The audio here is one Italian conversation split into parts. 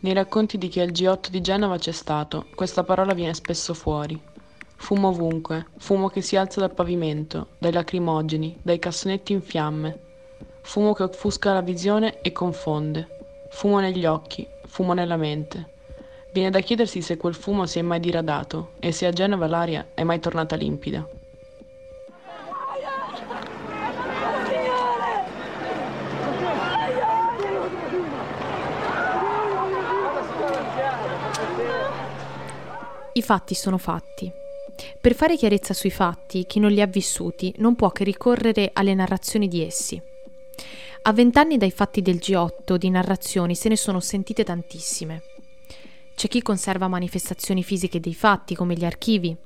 Nei racconti di chi al G8 di Genova c'è stato, questa parola viene spesso fuori. Fumo ovunque, fumo che si alza dal pavimento, dai lacrimogeni, dai cassonetti in fiamme. Fumo che offusca la visione e confonde. Fumo negli occhi, fumo nella mente. Viene da chiedersi se quel fumo si è mai diradato e se a Genova l'aria è mai tornata limpida. I fatti sono fatti. Per fare chiarezza sui fatti, chi non li ha vissuti non può che ricorrere alle narrazioni di essi. A vent'anni dai fatti del G8 di narrazioni se ne sono sentite tantissime. C'è chi conserva manifestazioni fisiche dei fatti, come gli archivi,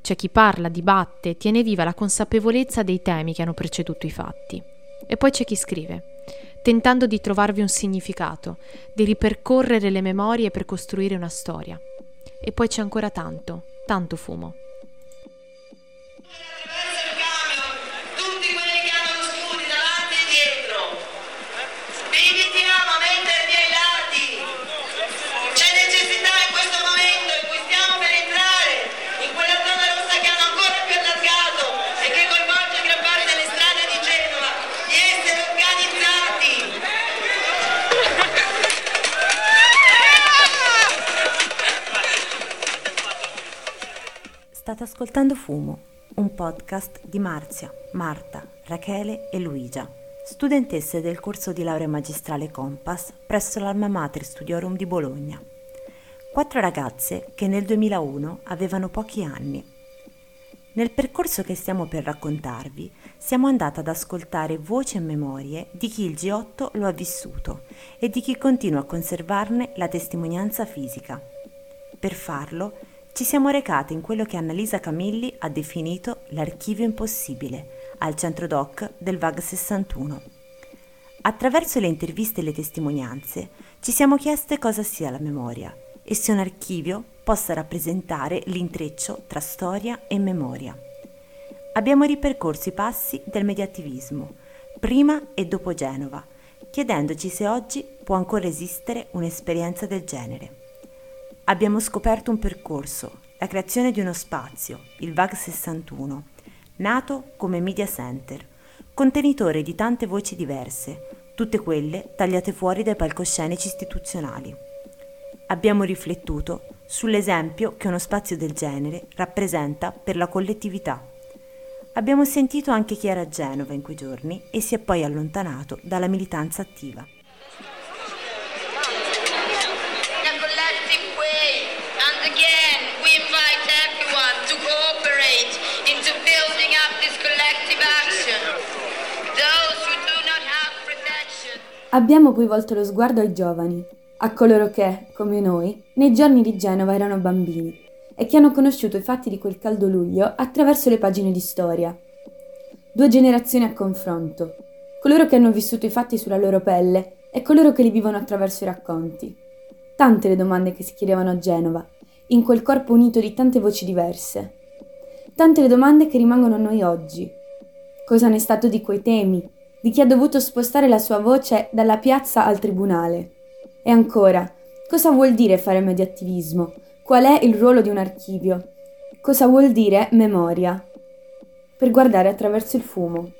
c'è chi parla, dibatte, tiene viva la consapevolezza dei temi che hanno preceduto i fatti. E poi c'è chi scrive, tentando di trovarvi un significato, di ripercorrere le memorie per costruire una storia. E poi c'è ancora tanto, tanto fumo. State ascoltando Fumo, un podcast di Marzia, Marta, Rachele e Luigia, studentesse del corso di laurea magistrale Compass presso l'Alma Mater Studiorum di Bologna. Quattro ragazze che nel 2001 avevano pochi anni. Nel percorso che stiamo per raccontarvi, siamo andate ad ascoltare voci e memorie di chi il G8 lo ha vissuto e di chi continua a conservarne la testimonianza fisica. Per farlo, ci siamo recate in quello che Annalisa Camilli ha definito l'archivio impossibile, al centro doc del VAG 61. Attraverso le interviste e le testimonianze ci siamo chieste cosa sia la memoria e se un archivio possa rappresentare l'intreccio tra storia e memoria. Abbiamo ripercorso i passi del mediativismo, prima e dopo Genova, chiedendoci se oggi può ancora esistere un'esperienza del genere abbiamo scoperto un percorso, la creazione di uno spazio, il VAG 61, nato come media center, contenitore di tante voci diverse, tutte quelle tagliate fuori dai palcoscenici istituzionali. Abbiamo riflettuto sull'esempio che uno spazio del genere rappresenta per la collettività. Abbiamo sentito anche chi era a Genova in quei giorni e si è poi allontanato dalla militanza attiva. Abbiamo poi volto lo sguardo ai giovani, a coloro che, come noi, nei giorni di Genova erano bambini e che hanno conosciuto i fatti di quel caldo luglio attraverso le pagine di storia. Due generazioni a confronto, coloro che hanno vissuto i fatti sulla loro pelle e coloro che li vivono attraverso i racconti. Tante le domande che si chiedevano a Genova, in quel corpo unito di tante voci diverse. Tante le domande che rimangono a noi oggi. Cosa ne è stato di quei temi, di chi ha dovuto spostare la sua voce dalla piazza al tribunale. E ancora, cosa vuol dire fare mediattivismo? Qual è il ruolo di un archivio? Cosa vuol dire memoria? Per guardare attraverso il fumo.